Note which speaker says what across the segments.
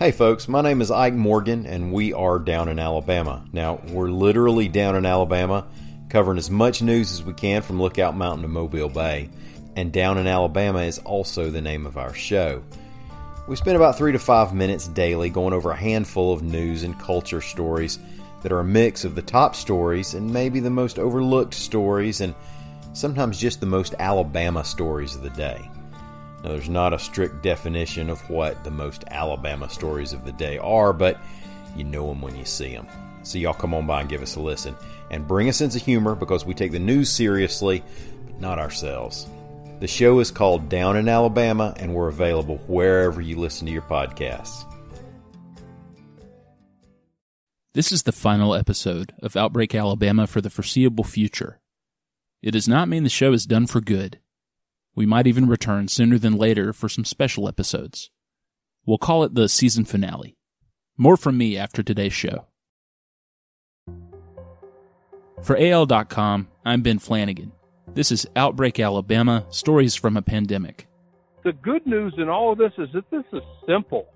Speaker 1: Hey folks, my name is Ike Morgan and we are down in Alabama. Now, we're literally down in Alabama, covering as much news as we can from Lookout Mountain to Mobile Bay. And Down in Alabama is also the name of our show. We spend about three to five minutes daily going over a handful of news and culture stories that are a mix of the top stories and maybe the most overlooked stories and sometimes just the most Alabama stories of the day. Now, there's not a strict definition of what the most Alabama stories of the day are, but you know them when you see them. So, y'all come on by and give us a listen and bring a sense of humor because we take the news seriously, but not ourselves. The show is called Down in Alabama, and we're available wherever you listen to your podcasts.
Speaker 2: This is the final episode of Outbreak Alabama for the foreseeable future. It does not mean the show is done for good. We might even return sooner than later for some special episodes. We'll call it the season finale. More from me after today's show. For AL.com, I'm Ben Flanagan. This is Outbreak Alabama Stories from a Pandemic.
Speaker 3: The good news in all of this is that this is simple.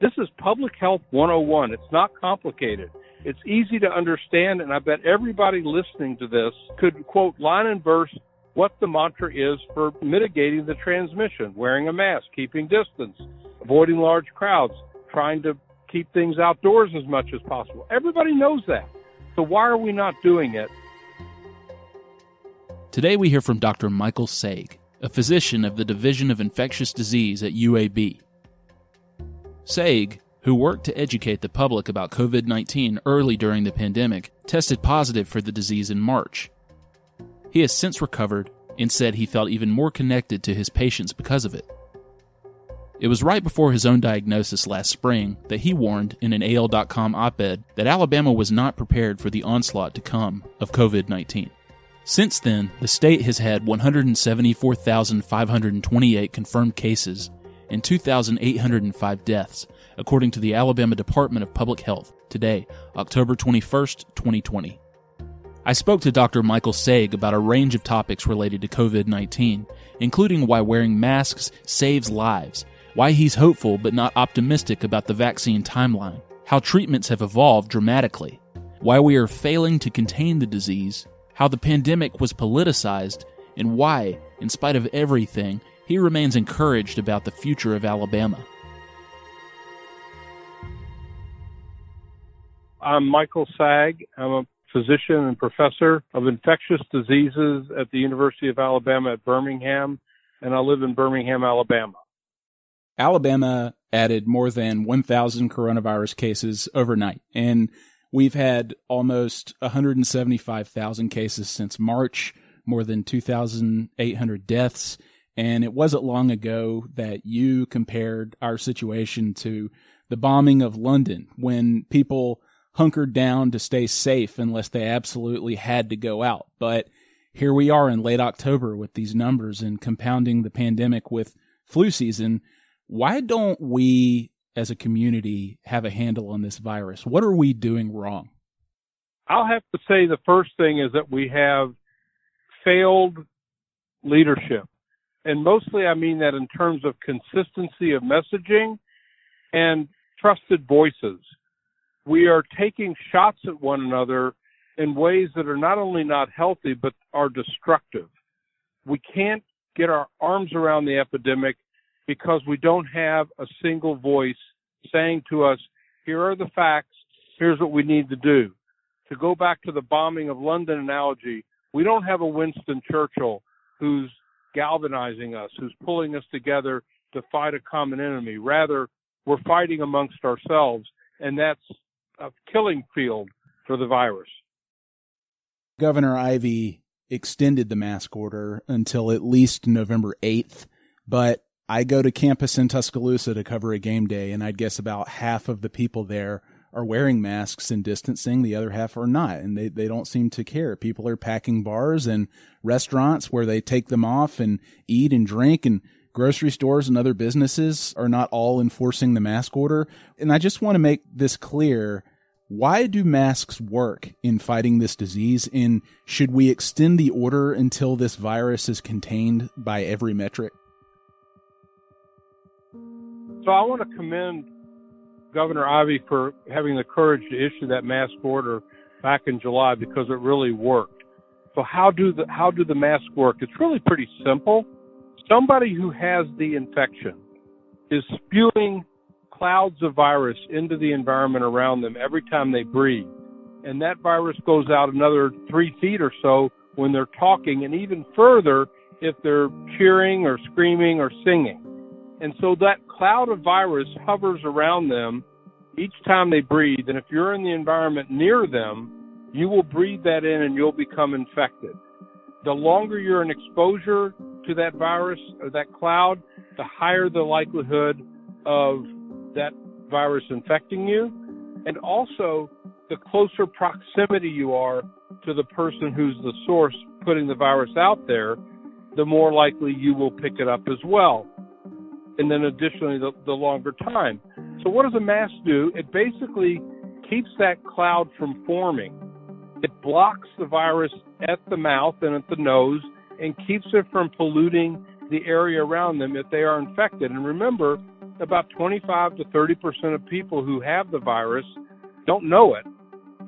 Speaker 3: This is Public Health 101. It's not complicated. It's easy to understand, and I bet everybody listening to this could quote line and verse what the mantra is for mitigating the transmission wearing a mask, keeping distance, avoiding large crowds, trying to keep things outdoors as much as possible. Everybody knows that. So why are we not doing it?
Speaker 2: Today we hear from Dr. Michael Saag, a physician of the Division of Infectious Disease at UAB. Saag, who worked to educate the public about COVID 19 early during the pandemic, tested positive for the disease in March he has since recovered and said he felt even more connected to his patients because of it. It was right before his own diagnosis last spring that he warned in an AL.com op ed that Alabama was not prepared for the onslaught to come of COVID 19. Since then, the state has had 174,528 confirmed cases and 2,805 deaths, according to the Alabama Department of Public Health today, October 21st, 2020. I spoke to Dr. Michael Saag about a range of topics related to COVID 19, including why wearing masks saves lives, why he's hopeful but not optimistic about the vaccine timeline, how treatments have evolved dramatically, why we are failing to contain the disease, how the pandemic was politicized, and why, in spite of everything, he remains encouraged about the future of Alabama.
Speaker 3: I'm Michael Saag. I'm a physician and professor of infectious diseases at the University of Alabama at Birmingham, and I live in Birmingham, Alabama.
Speaker 2: Alabama added more than 1,000 coronavirus cases overnight, and we've had almost 175,000 cases since March, more than 2,800 deaths. And it wasn't long ago that you compared our situation to the bombing of London when people hunkered down to stay safe unless they absolutely had to go out. But here we are in late October with these numbers and compounding the pandemic with flu season. Why don't we as a community have a handle on this virus? What are we doing wrong?
Speaker 3: I'll have to say the first thing is that we have failed leadership. And mostly I mean that in terms of consistency of messaging and trusted voices we are taking shots at one another in ways that are not only not healthy, but are destructive. We can't get our arms around the epidemic because we don't have a single voice saying to us, here are the facts, here's what we need to do. To go back to the bombing of London analogy, we don't have a Winston Churchill who's galvanizing us, who's pulling us together to fight a common enemy. Rather, we're fighting amongst ourselves, and that's a killing field for the virus.
Speaker 2: Governor Ivey extended the mask order until at least November 8th, but I go to campus in Tuscaloosa to cover a game day, and I'd guess about half of the people there are wearing masks and distancing. The other half are not, and they, they don't seem to care. People are packing bars and restaurants where they take them off and eat and drink and grocery stores and other businesses are not all enforcing the mask order. And I just want to make this clear. Why do masks work in fighting this disease? And should we extend the order until this virus is contained by every metric?
Speaker 3: So I want to commend Governor Ivey for having the courage to issue that mask order back in July because it really worked. So how do the how do the masks work? It's really pretty simple. Somebody who has the infection is spewing clouds of virus into the environment around them every time they breathe. And that virus goes out another three feet or so when they're talking, and even further if they're cheering or screaming or singing. And so that cloud of virus hovers around them each time they breathe. And if you're in the environment near them, you will breathe that in and you'll become infected. The longer you're in exposure to that virus or that cloud, the higher the likelihood of that virus infecting you. And also, the closer proximity you are to the person who's the source putting the virus out there, the more likely you will pick it up as well. And then additionally, the, the longer time. So what does a mask do? It basically keeps that cloud from forming. It blocks the virus at the mouth and at the nose and keeps it from polluting the area around them if they are infected. And remember, about 25 to 30 percent of people who have the virus don't know it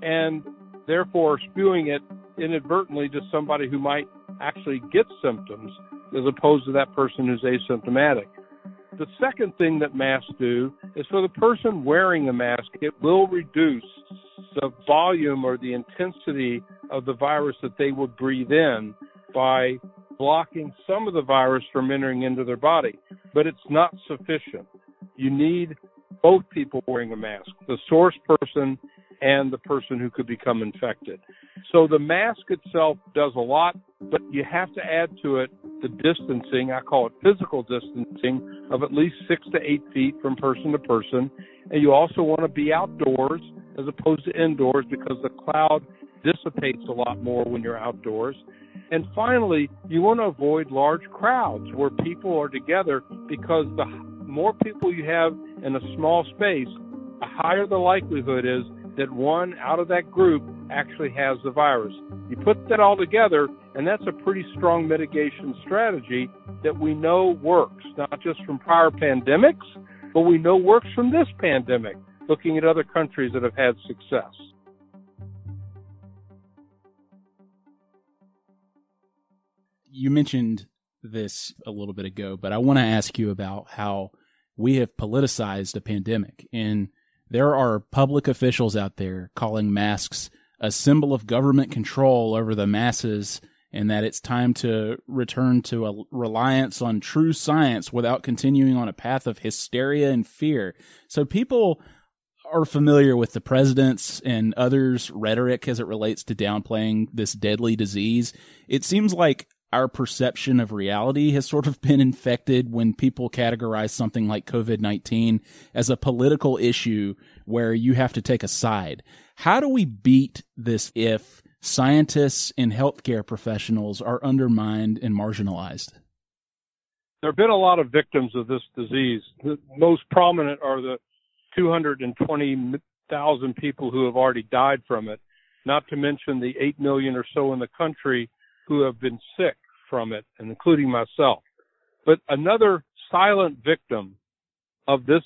Speaker 3: and therefore spewing it inadvertently to somebody who might actually get symptoms as opposed to that person who's asymptomatic. The second thing that masks do is for the person wearing the mask, it will reduce the volume or the intensity of the virus that they would breathe in by blocking some of the virus from entering into their body. But it's not sufficient. You need both people wearing a mask, the source person and the person who could become infected. So the mask itself does a lot, but you have to add to it the distancing, I call it physical distancing, of at least six to eight feet from person to person. And you also want to be outdoors as opposed to indoors because the cloud dissipates a lot more when you're outdoors. And finally, you want to avoid large crowds where people are together because the more people you have in a small space, the higher the likelihood is that one out of that group actually has the virus. You put that all together, and that's a pretty strong mitigation strategy that we know works, not just from prior pandemics, but we know works from this pandemic, looking at other countries that have had success.
Speaker 2: You mentioned this a little bit ago, but I want to ask you about how we have politicized a pandemic. And there are public officials out there calling masks a symbol of government control over the masses and that it's time to return to a reliance on true science without continuing on a path of hysteria and fear. So people are familiar with the president's and others' rhetoric as it relates to downplaying this deadly disease. It seems like our perception of reality has sort of been infected when people categorize something like COVID 19 as a political issue where you have to take a side. How do we beat this if scientists and healthcare professionals are undermined and marginalized?
Speaker 3: There have been a lot of victims of this disease. The most prominent are the 220,000 people who have already died from it, not to mention the 8 million or so in the country who have been sick from it, and including myself. But another silent victim of this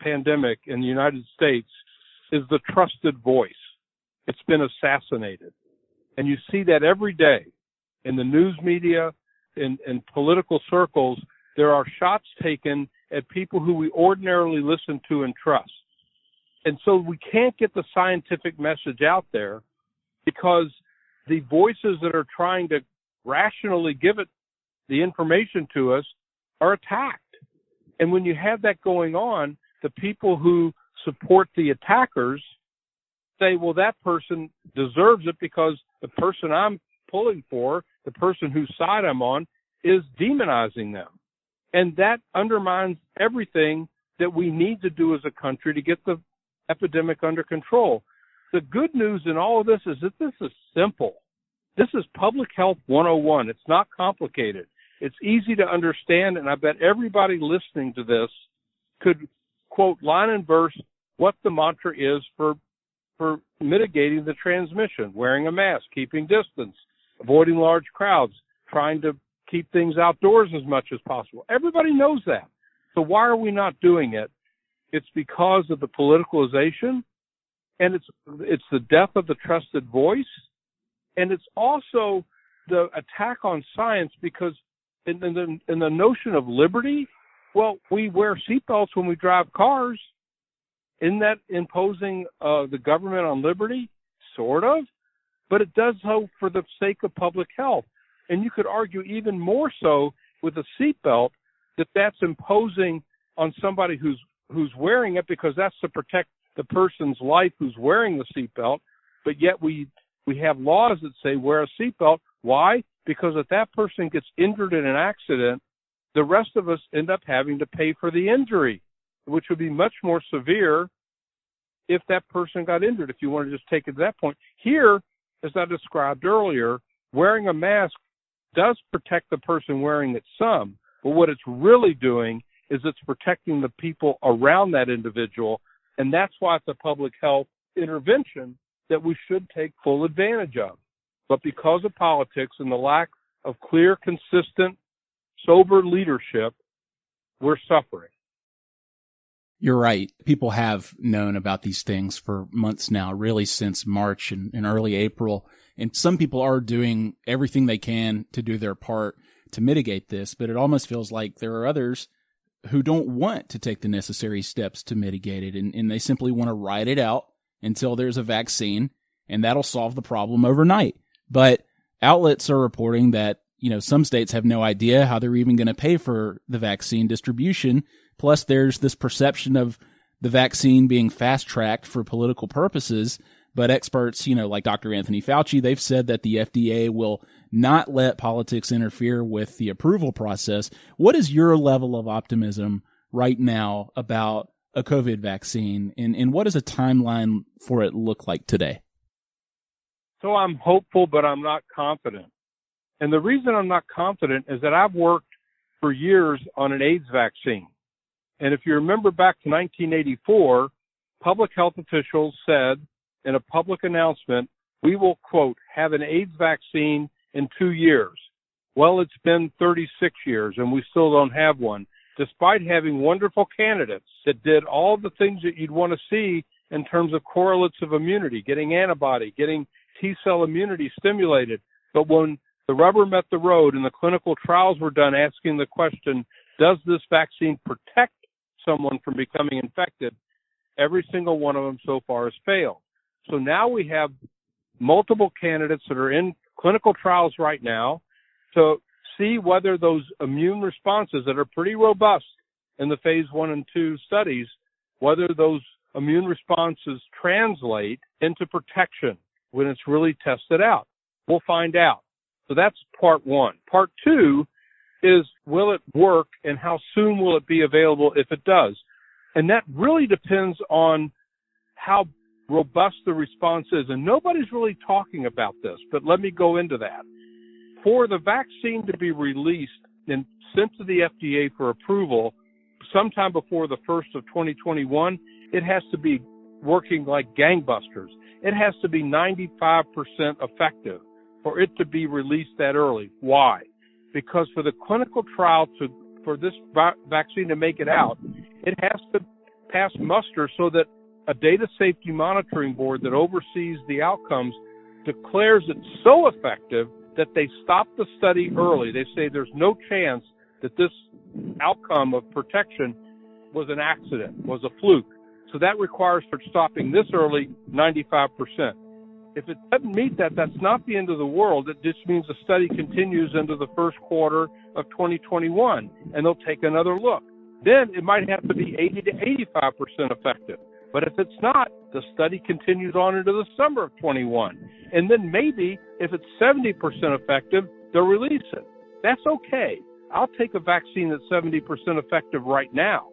Speaker 3: pandemic in the United States is the trusted voice. It's been assassinated. And you see that every day in the news media, in, in political circles, there are shots taken at people who we ordinarily listen to and trust. And so we can't get the scientific message out there because the voices that are trying to rationally give it the information to us are attacked. And when you have that going on, the people who support the attackers say, well, that person deserves it because the person I'm pulling for, the person whose side I'm on, is demonizing them. And that undermines everything that we need to do as a country to get the epidemic under control. The good news in all of this is that this is simple. This is public health 101. It's not complicated. It's easy to understand, and I bet everybody listening to this could quote line and verse what the mantra is for for mitigating the transmission, wearing a mask, keeping distance, avoiding large crowds, trying to keep things outdoors as much as possible. Everybody knows that. So why are we not doing it? It's because of the politicalization and it's it's the death of the trusted voice and it's also the attack on science because in, in the in the notion of liberty, well, we wear seatbelts when we drive cars. Isn't that imposing uh, the government on liberty? Sort of, but it does so for the sake of public health. And you could argue even more so with a seatbelt that that's imposing on somebody who's who's wearing it because that's to protect the person's life who's wearing the seatbelt. But yet we we have laws that say wear a seatbelt. Why? Because if that person gets injured in an accident, the rest of us end up having to pay for the injury, which would be much more severe if that person got injured. If you want to just take it to that point, here, as I described earlier, wearing a mask does protect the person wearing it some, but what it's really doing is it's protecting the people around that individual, and that's why it's a public health intervention that we should take full advantage of. But because of politics and the lack of clear, consistent, sober leadership, we're suffering.
Speaker 2: You're right. People have known about these things for months now, really since March and, and, early April. And some people are doing everything they can to do their part to mitigate this, but it almost feels like there are others who don't want to take the necessary steps to mitigate it. And, and they simply want to ride it out until there's a vaccine and that'll solve the problem overnight. But outlets are reporting that, you know, some states have no idea how they're even going to pay for the vaccine distribution. Plus there's this perception of the vaccine being fast tracked for political purposes. But experts, you know, like Dr. Anthony Fauci, they've said that the FDA will not let politics interfere with the approval process. What is your level of optimism right now about a COVID vaccine, and, and what does a timeline for it look like today?
Speaker 3: So I'm hopeful, but I'm not confident. And the reason I'm not confident is that I've worked for years on an AIDS vaccine. And if you remember back to 1984, public health officials said in a public announcement, we will, quote, have an AIDS vaccine in two years. Well, it's been 36 years and we still don't have one despite having wonderful candidates that did all the things that you'd want to see in terms of correlates of immunity, getting antibody, getting T cell immunity stimulated. But when the rubber met the road and the clinical trials were done asking the question, does this vaccine protect someone from becoming infected? Every single one of them so far has failed. So now we have multiple candidates that are in clinical trials right now to see whether those immune responses that are pretty robust in the phase one and two studies, whether those immune responses translate into protection when it's really tested out. We'll find out. So that's part one. Part two is will it work and how soon will it be available if it does? And that really depends on how robust the response is. And nobody's really talking about this, but let me go into that for the vaccine to be released and sent to the FDA for approval sometime before the first of 2021, it has to be working like gangbusters. It has to be 95% effective for it to be released that early. Why? Because for the clinical trial to for this va- vaccine to make it out, it has to pass muster so that a data safety monitoring board that oversees the outcomes declares it so effective that they stop the study early. They say there's no chance that this outcome of protection was an accident, was a fluke. So that requires for stopping this early 95%. If it doesn't meet that, that's not the end of the world. It just means the study continues into the first quarter of 2021 and they'll take another look. Then it might have to be 80 to 85% effective. But if it's not, the study continues on into the summer of 21. And then maybe if it's 70% effective, they'll release it. That's okay. I'll take a vaccine that's 70% effective right now.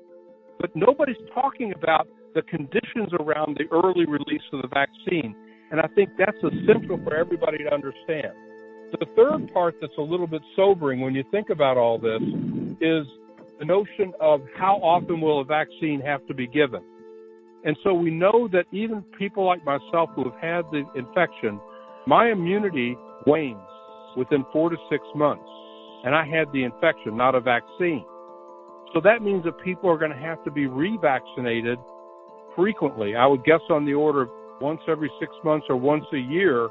Speaker 3: But nobody's talking about the conditions around the early release of the vaccine. And I think that's essential for everybody to understand. The third part that's a little bit sobering when you think about all this is the notion of how often will a vaccine have to be given. And so we know that even people like myself who have had the infection, my immunity wanes within four to six months. And I had the infection, not a vaccine. So that means that people are going to have to be revaccinated frequently. I would guess on the order of once every six months or once a year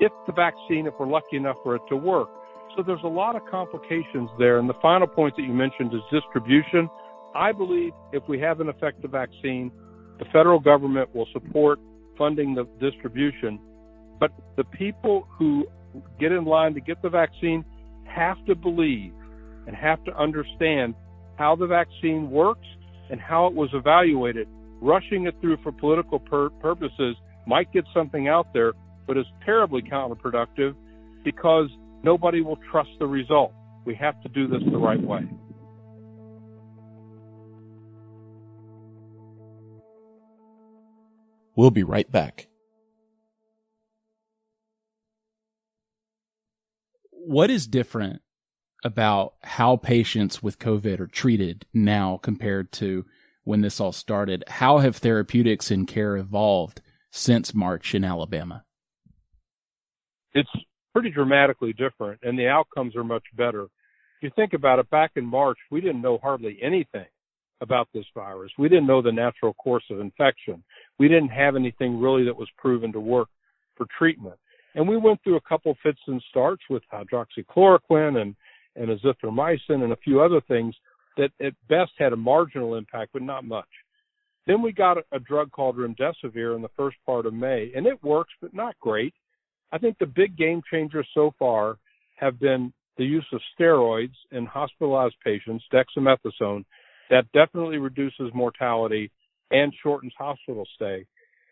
Speaker 3: if the vaccine, if we're lucky enough for it to work. So there's a lot of complications there. And the final point that you mentioned is distribution. I believe if we have an effective vaccine, the federal government will support funding the distribution. But the people who get in line to get the vaccine have to believe and have to understand how the vaccine works and how it was evaluated. Rushing it through for political pur- purposes might get something out there, but is terribly counterproductive because nobody will trust the result. We have to do this the right way.
Speaker 2: We'll be right back. What is different about how patients with COVID are treated now compared to when this all started? How have therapeutics and care evolved since March in Alabama?
Speaker 3: It's pretty dramatically different, and the outcomes are much better. If you think about it, back in March, we didn't know hardly anything about this virus. We didn't know the natural course of infection. We didn't have anything really that was proven to work for treatment. And we went through a couple fits and starts with hydroxychloroquine and, and azithromycin and a few other things that at best had a marginal impact, but not much. Then we got a, a drug called remdesivir in the first part of May, and it works, but not great. I think the big game changers so far have been the use of steroids in hospitalized patients, dexamethasone, that definitely reduces mortality and shortens hospital stay.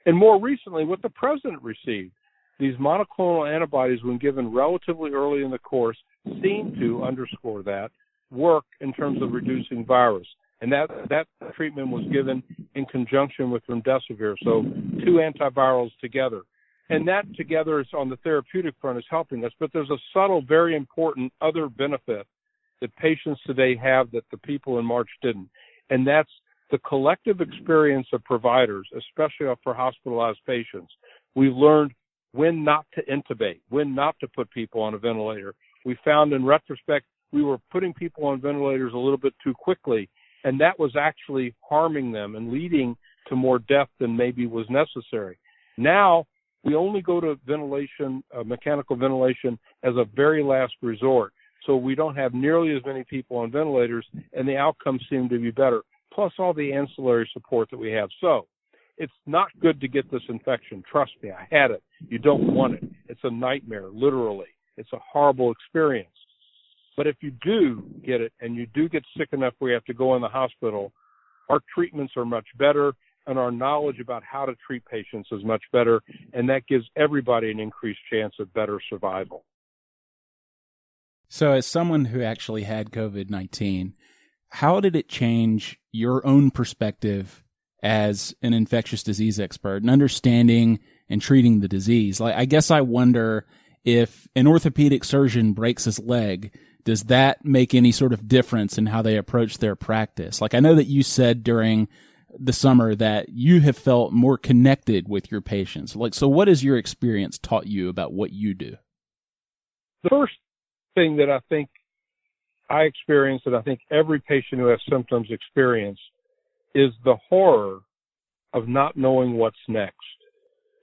Speaker 3: And more recently, what the president received, these monoclonal antibodies, when given relatively early in the course, seem to underscore that work in terms of reducing virus. And that that treatment was given in conjunction with remdesivir, so two antivirals together. And that together is on the therapeutic front is helping us. But there's a subtle, very important other benefit that patients today have that the people in March didn't. And that's the collective experience of providers, especially for hospitalized patients. We've learned when not to intubate, when not to put people on a ventilator. We found in retrospect we were putting people on ventilators a little bit too quickly, and that was actually harming them and leading to more death than maybe was necessary. Now we only go to ventilation, uh, mechanical ventilation, as a very last resort. So we don't have nearly as many people on ventilators, and the outcomes seem to be better. Plus all the ancillary support that we have. So it's not good to get this infection. Trust me, I had it. You don't want it. It's a nightmare, literally. It's a horrible experience. But if you do get it and you do get sick enough where you have to go in the hospital, our treatments are much better and our knowledge about how to treat patients is much better, and that gives everybody an increased chance of better survival.
Speaker 2: So, as someone who actually had COVID 19, how did it change your own perspective as an infectious disease expert and understanding and treating the disease? Like, I guess I wonder if an orthopedic surgeon breaks his leg, does that make any sort of difference in how they approach their practice? Like, I know that you said during the summer that you have felt more connected with your patients. Like, so what has your experience taught you about what you do?
Speaker 3: The first thing that I think I experience, that I think every patient who has symptoms experience, is the horror of not knowing what's next.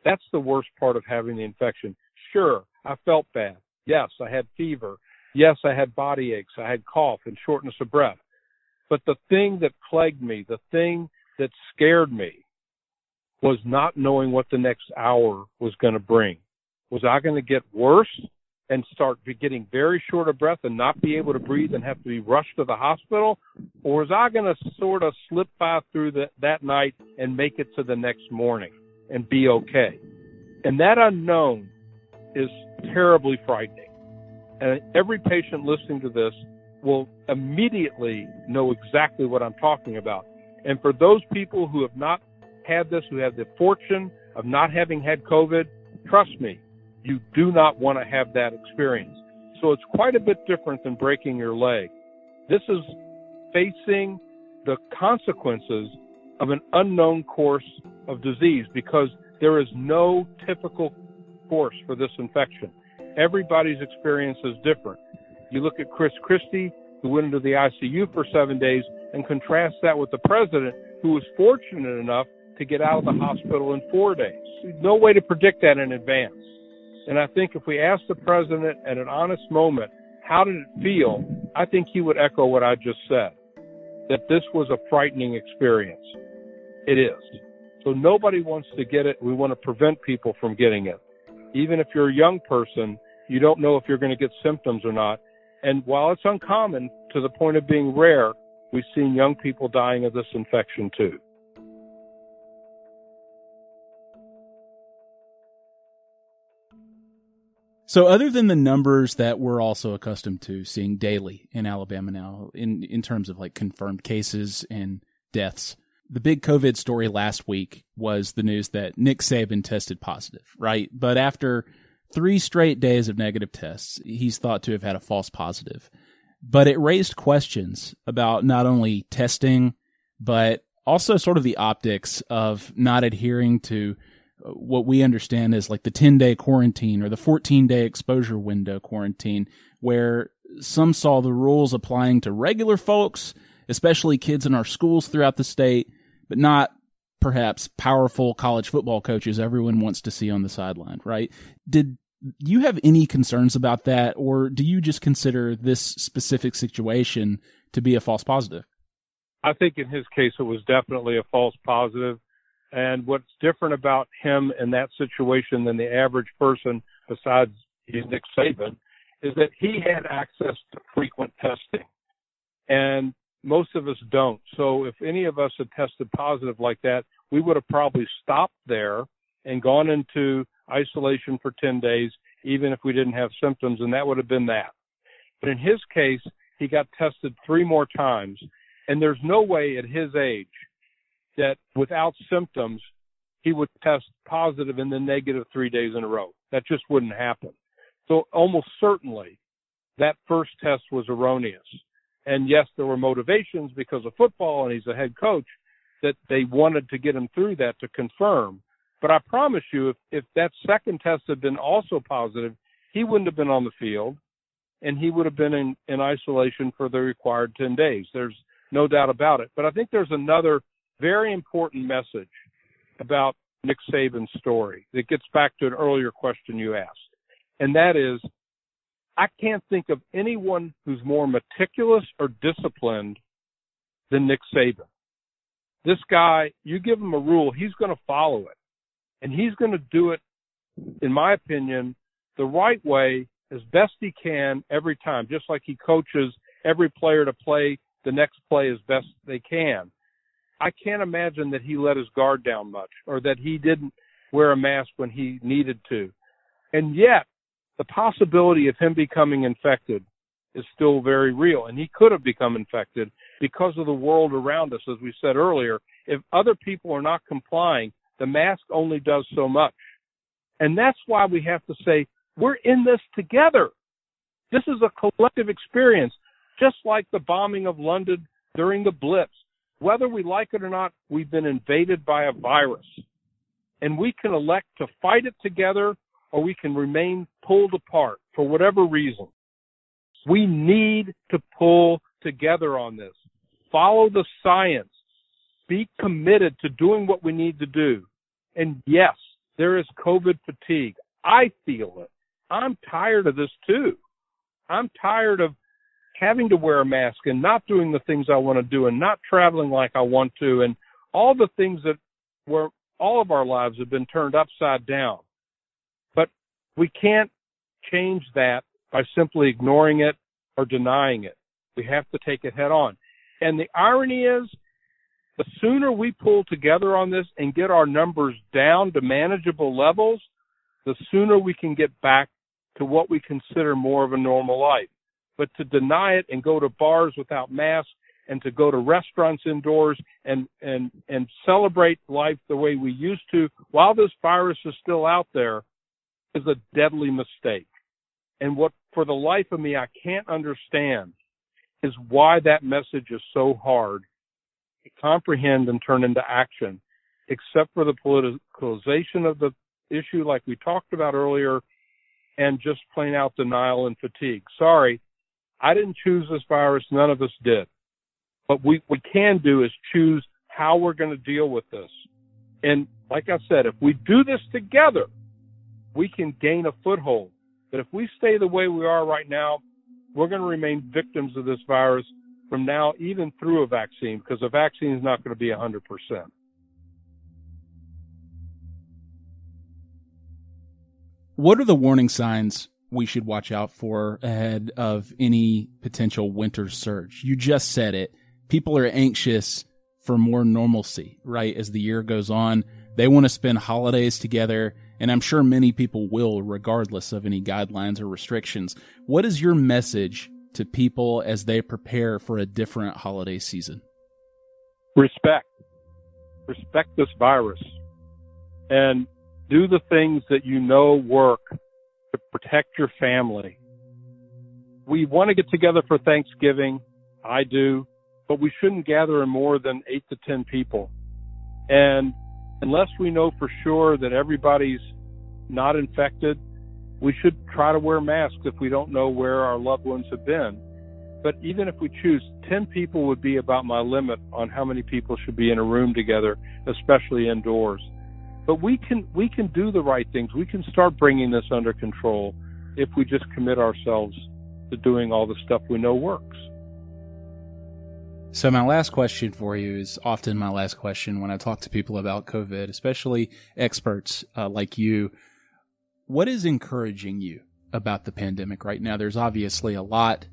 Speaker 3: That's the worst part of having the infection. Sure, I felt bad. Yes, I had fever. Yes, I had body aches. I had cough and shortness of breath. But the thing that plagued me, the thing that scared me was not knowing what the next hour was going to bring. Was I going to get worse and start getting very short of breath and not be able to breathe and have to be rushed to the hospital? Or was I going to sort of slip by through the, that night and make it to the next morning and be okay? And that unknown is terribly frightening. And every patient listening to this will immediately know exactly what I'm talking about. And for those people who have not had this, who have the fortune of not having had COVID, trust me, you do not want to have that experience. So it's quite a bit different than breaking your leg. This is facing the consequences of an unknown course of disease because there is no typical course for this infection. Everybody's experience is different. You look at Chris Christie, who went into the ICU for seven days and contrast that with the president who was fortunate enough to get out of the hospital in four days. No way to predict that in advance. And I think if we asked the president at an honest moment, how did it feel? I think he would echo what I just said, that this was a frightening experience. It is. So nobody wants to get it. We want to prevent people from getting it. Even if you're a young person, you don't know if you're going to get symptoms or not. And while it's uncommon to the point of being rare, we've seen young people dying of this infection too.
Speaker 2: So, other than the numbers that we're also accustomed to seeing daily in Alabama now, in in terms of like confirmed cases and deaths, the big COVID story last week was the news that Nick Saban tested positive, right? But after three straight days of negative tests, he's thought to have had a false positive. But it raised questions about not only testing, but also sort of the optics of not adhering to what we understand as like the 10 day quarantine or the 14 day exposure window quarantine, where some saw the rules applying to regular folks, especially kids in our schools throughout the state, but not perhaps powerful college football coaches everyone wants to see on the sideline, right? Did you have any concerns about that, or do you just consider this specific situation to be a false positive?
Speaker 3: I think in his case, it was definitely a false positive. And what's different about him in that situation than the average person, besides Nick Saban, is that he had access to frequent testing. And most of us don't. So if any of us had tested positive like that, we would have probably stopped there and gone into isolation for 10 days, even if we didn't have symptoms, and that would have been that. But in his case, he got tested three more times, and there's no way at his age that without symptoms, he would test positive and then negative three days in a row. That just wouldn't happen. So almost certainly that first test was erroneous. And yes, there were motivations because of football and he's a head coach that they wanted to get him through that to confirm. But I promise you, if, if that second test had been also positive, he wouldn't have been on the field and he would have been in, in isolation for the required 10 days. There's no doubt about it. But I think there's another very important message about Nick Saban's story that gets back to an earlier question you asked. And that is, I can't think of anyone who's more meticulous or disciplined than Nick Saban. This guy, you give him a rule, he's going to follow it. And he's going to do it, in my opinion, the right way as best he can every time, just like he coaches every player to play the next play as best they can. I can't imagine that he let his guard down much or that he didn't wear a mask when he needed to. And yet, the possibility of him becoming infected is still very real. And he could have become infected because of the world around us, as we said earlier. If other people are not complying, the mask only does so much. And that's why we have to say, we're in this together. This is a collective experience, just like the bombing of London during the Blitz whether we like it or not, we've been invaded by a virus. And we can elect to fight it together or we can remain pulled apart for whatever reason. We need to pull together on this. Follow the science. Be committed to doing what we need to do. And yes, there is COVID fatigue. I feel it. I'm tired of this too. I'm tired of having to wear a mask and not doing the things I want to do and not traveling like I want to and all the things that were all of our lives have been turned upside down. We can't change that by simply ignoring it or denying it. We have to take it head on. And the irony is, the sooner we pull together on this and get our numbers down to manageable levels, the sooner we can get back to what we consider more of a normal life but to deny it and go to bars without masks and to go to restaurants indoors and and and celebrate life the way we used to while this virus is still out there is a deadly mistake. And what for the life of me I can't understand is why that message is so hard to comprehend and turn into action, except for the politicalization of the issue like we talked about earlier and just plain out denial and fatigue. Sorry, I didn't choose this virus. None of us did. But we, we can do is choose how we're going to deal with this. And like I said, if we do this together, we can gain a foothold. But if we stay the way we are right now, we're going to remain victims of this virus from now even through a vaccine because a vaccine is not going to be 100%.
Speaker 2: What are the warning signs we should watch out for ahead of any potential winter surge? You just said it. People are anxious for more normalcy, right? As the year goes on, they want to spend holidays together. And I'm sure many people will, regardless of any guidelines or restrictions. What is your message to people as they prepare for a different holiday season?
Speaker 3: Respect. Respect this virus. And do the things that you know work to protect your family. We want to get together for Thanksgiving. I do but we shouldn't gather in more than eight to 10 people. And unless we know for sure that everybody's not infected, we should try to wear masks if we don't know where our loved ones have been. But even if we choose, 10 people would be about my limit on how many people should be in a room together, especially indoors. But we can, we can do the right things. We can start bringing this under control if we just commit ourselves to doing all the stuff we know works.
Speaker 2: So my last question for you is often my last question when I talk to people about COVID, especially experts uh, like you. What is encouraging you about the pandemic right now? There's obviously a lot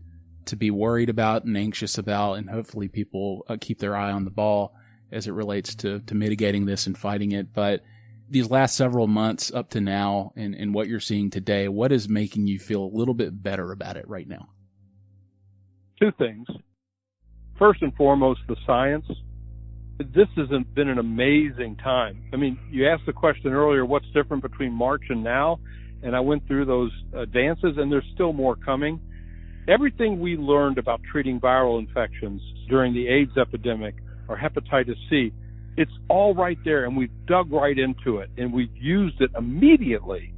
Speaker 2: to be worried about and anxious about, and hopefully people uh, keep their eye on the ball as it relates to, to mitigating this and fighting it. But these last several months up to now and, and what you're seeing today, what is making you feel a little bit better about it right now?
Speaker 3: Two things first and foremost, the science. This has been an amazing time. I mean, you asked the question earlier, what's different between March and now? And I went through those uh, dances, and there's still more coming. Everything we learned about treating viral infections during the AIDS epidemic or hepatitis C, it's all right there, and we've dug right into it, and we've used it immediately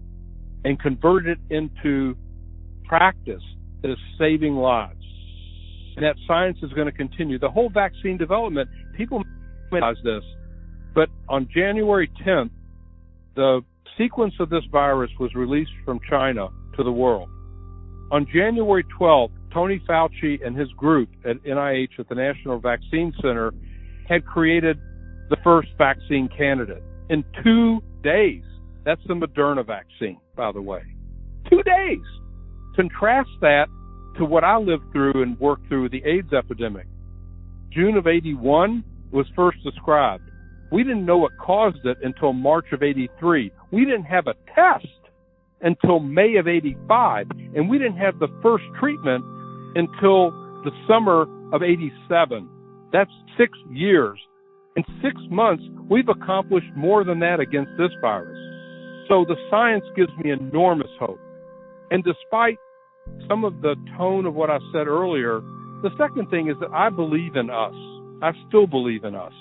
Speaker 3: and converted it into practice that is saving lives and that science is going to continue. The whole vaccine development, people realize this, but on January 10th, the sequence of this virus was released from China to the world. On January 12th, Tony Fauci and his group at NIH at the National Vaccine Center had created the first vaccine candidate in two days. That's the Moderna vaccine, by the way. Two days. Contrast that to what I lived through and worked through the AIDS epidemic. June of 81 was first described. We didn't know what caused it until March of 83. We didn't have a test until May of 85, and we didn't have the first treatment until the summer of 87. That's six years. In six months, we've accomplished more than that against this virus. So the science gives me enormous hope. And despite some of the tone of what I said earlier, the second thing is that I believe in us. I still believe in us.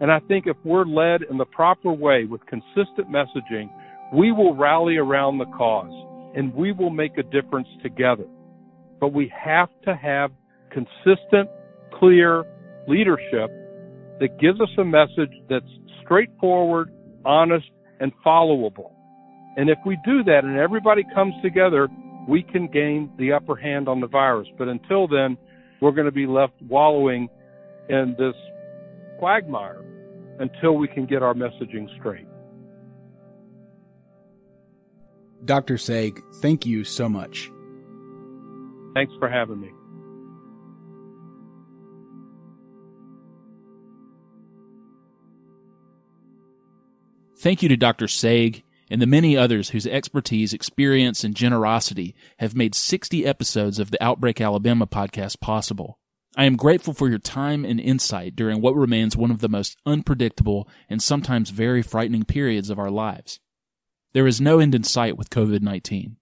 Speaker 3: And I think if we're led in the proper way with consistent messaging, we will rally around the cause and we will make a difference together. But we have to have consistent, clear leadership that gives us a message that's straightforward, honest, and followable. And if we do that and everybody comes together, we can gain the upper hand on the virus. But until then, we're going to be left wallowing in this quagmire until we can get our messaging straight.
Speaker 2: Dr. Saag, thank you so much.
Speaker 3: Thanks for having me.
Speaker 2: Thank you to Dr. Saag and the many others whose expertise, experience, and generosity have made 60 episodes of the Outbreak Alabama podcast possible. I am grateful for your time and insight during what remains one of the most unpredictable and sometimes very frightening periods of our lives. There is no end in sight with COVID 19.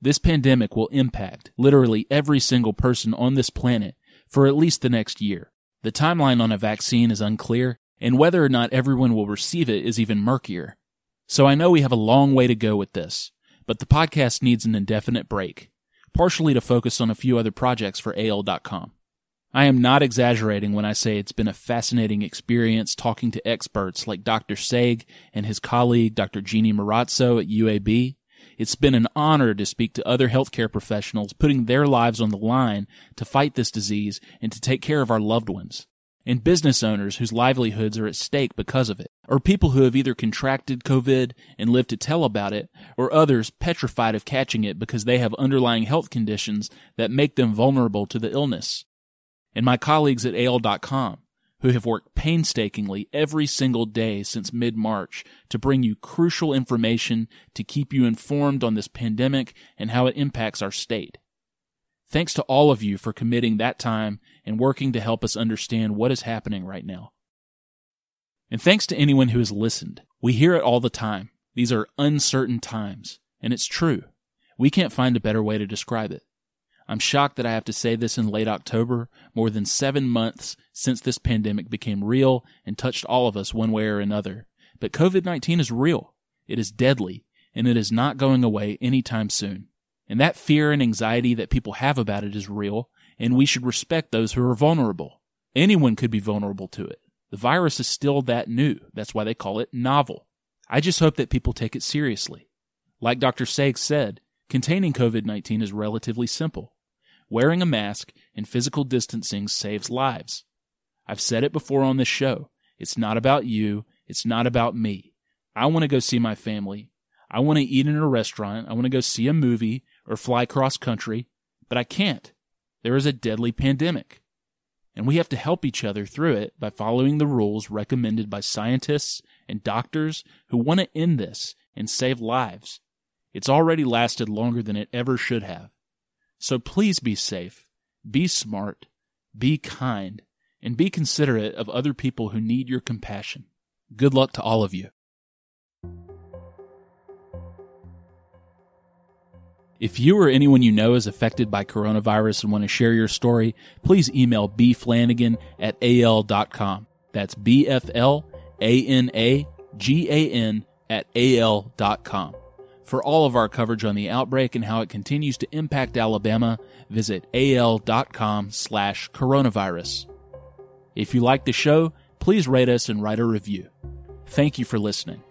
Speaker 2: This pandemic will impact literally every single person on this planet for at least the next year. The timeline on a vaccine is unclear, and whether or not everyone will receive it is even murkier. So I know we have a long way to go with this, but the podcast needs an indefinite break. partially to focus on a few other projects for AL.com. I am not exaggerating when I say it's been a fascinating experience talking to experts like Dr. Saag and his colleague Dr. Jeannie Marrazzo at UAB. It's been an honor to speak to other healthcare professionals putting their lives on the line to fight this disease and to take care of our loved ones. And business owners whose livelihoods are at stake because of it, or people who have either contracted COVID and lived to tell about it, or others petrified of catching it because they have underlying health conditions that make them vulnerable to the illness and my colleagues at AL.com, who have worked painstakingly every single day since mid March to bring you crucial information to keep you informed on this pandemic and how it impacts our state. Thanks to all of you for committing that time and working to help us understand what is happening right now. And thanks to anyone who has listened. We hear it all the time. These are uncertain times. And it's true. We can't find a better way to describe it. I'm shocked that I have to say this in late October, more than seven months since this pandemic became real and touched all of us one way or another. But COVID 19 is real. It is deadly, and it is not going away anytime soon. And that fear and anxiety that people have about it is real, and we should respect those who are vulnerable. Anyone could be vulnerable to it. The virus is still that new. That's why they call it novel. I just hope that people take it seriously. Like Dr. Saag said, containing COVID 19 is relatively simple. Wearing a mask and physical distancing saves lives. I've said it before on this show. It's not about you. It's not about me. I want to go see my family. I want to eat in a restaurant. I want to go see a movie or fly cross country, but I can't. There is a deadly pandemic. And we have to help each other through it by following the rules recommended by scientists and doctors who want to end this and save lives. It's already lasted longer than it ever should have. So please be safe, be smart, be kind, and be considerate of other people who need your compassion. Good luck to all of you. If you or anyone you know is affected by coronavirus and want to share your story, please email bflanagan at al.com. That's B F L A N A G A N at al.com. For all of our coverage on the outbreak and how it continues to impact Alabama, visit al.com slash coronavirus. If you like the show, please rate us and write a review. Thank you for listening.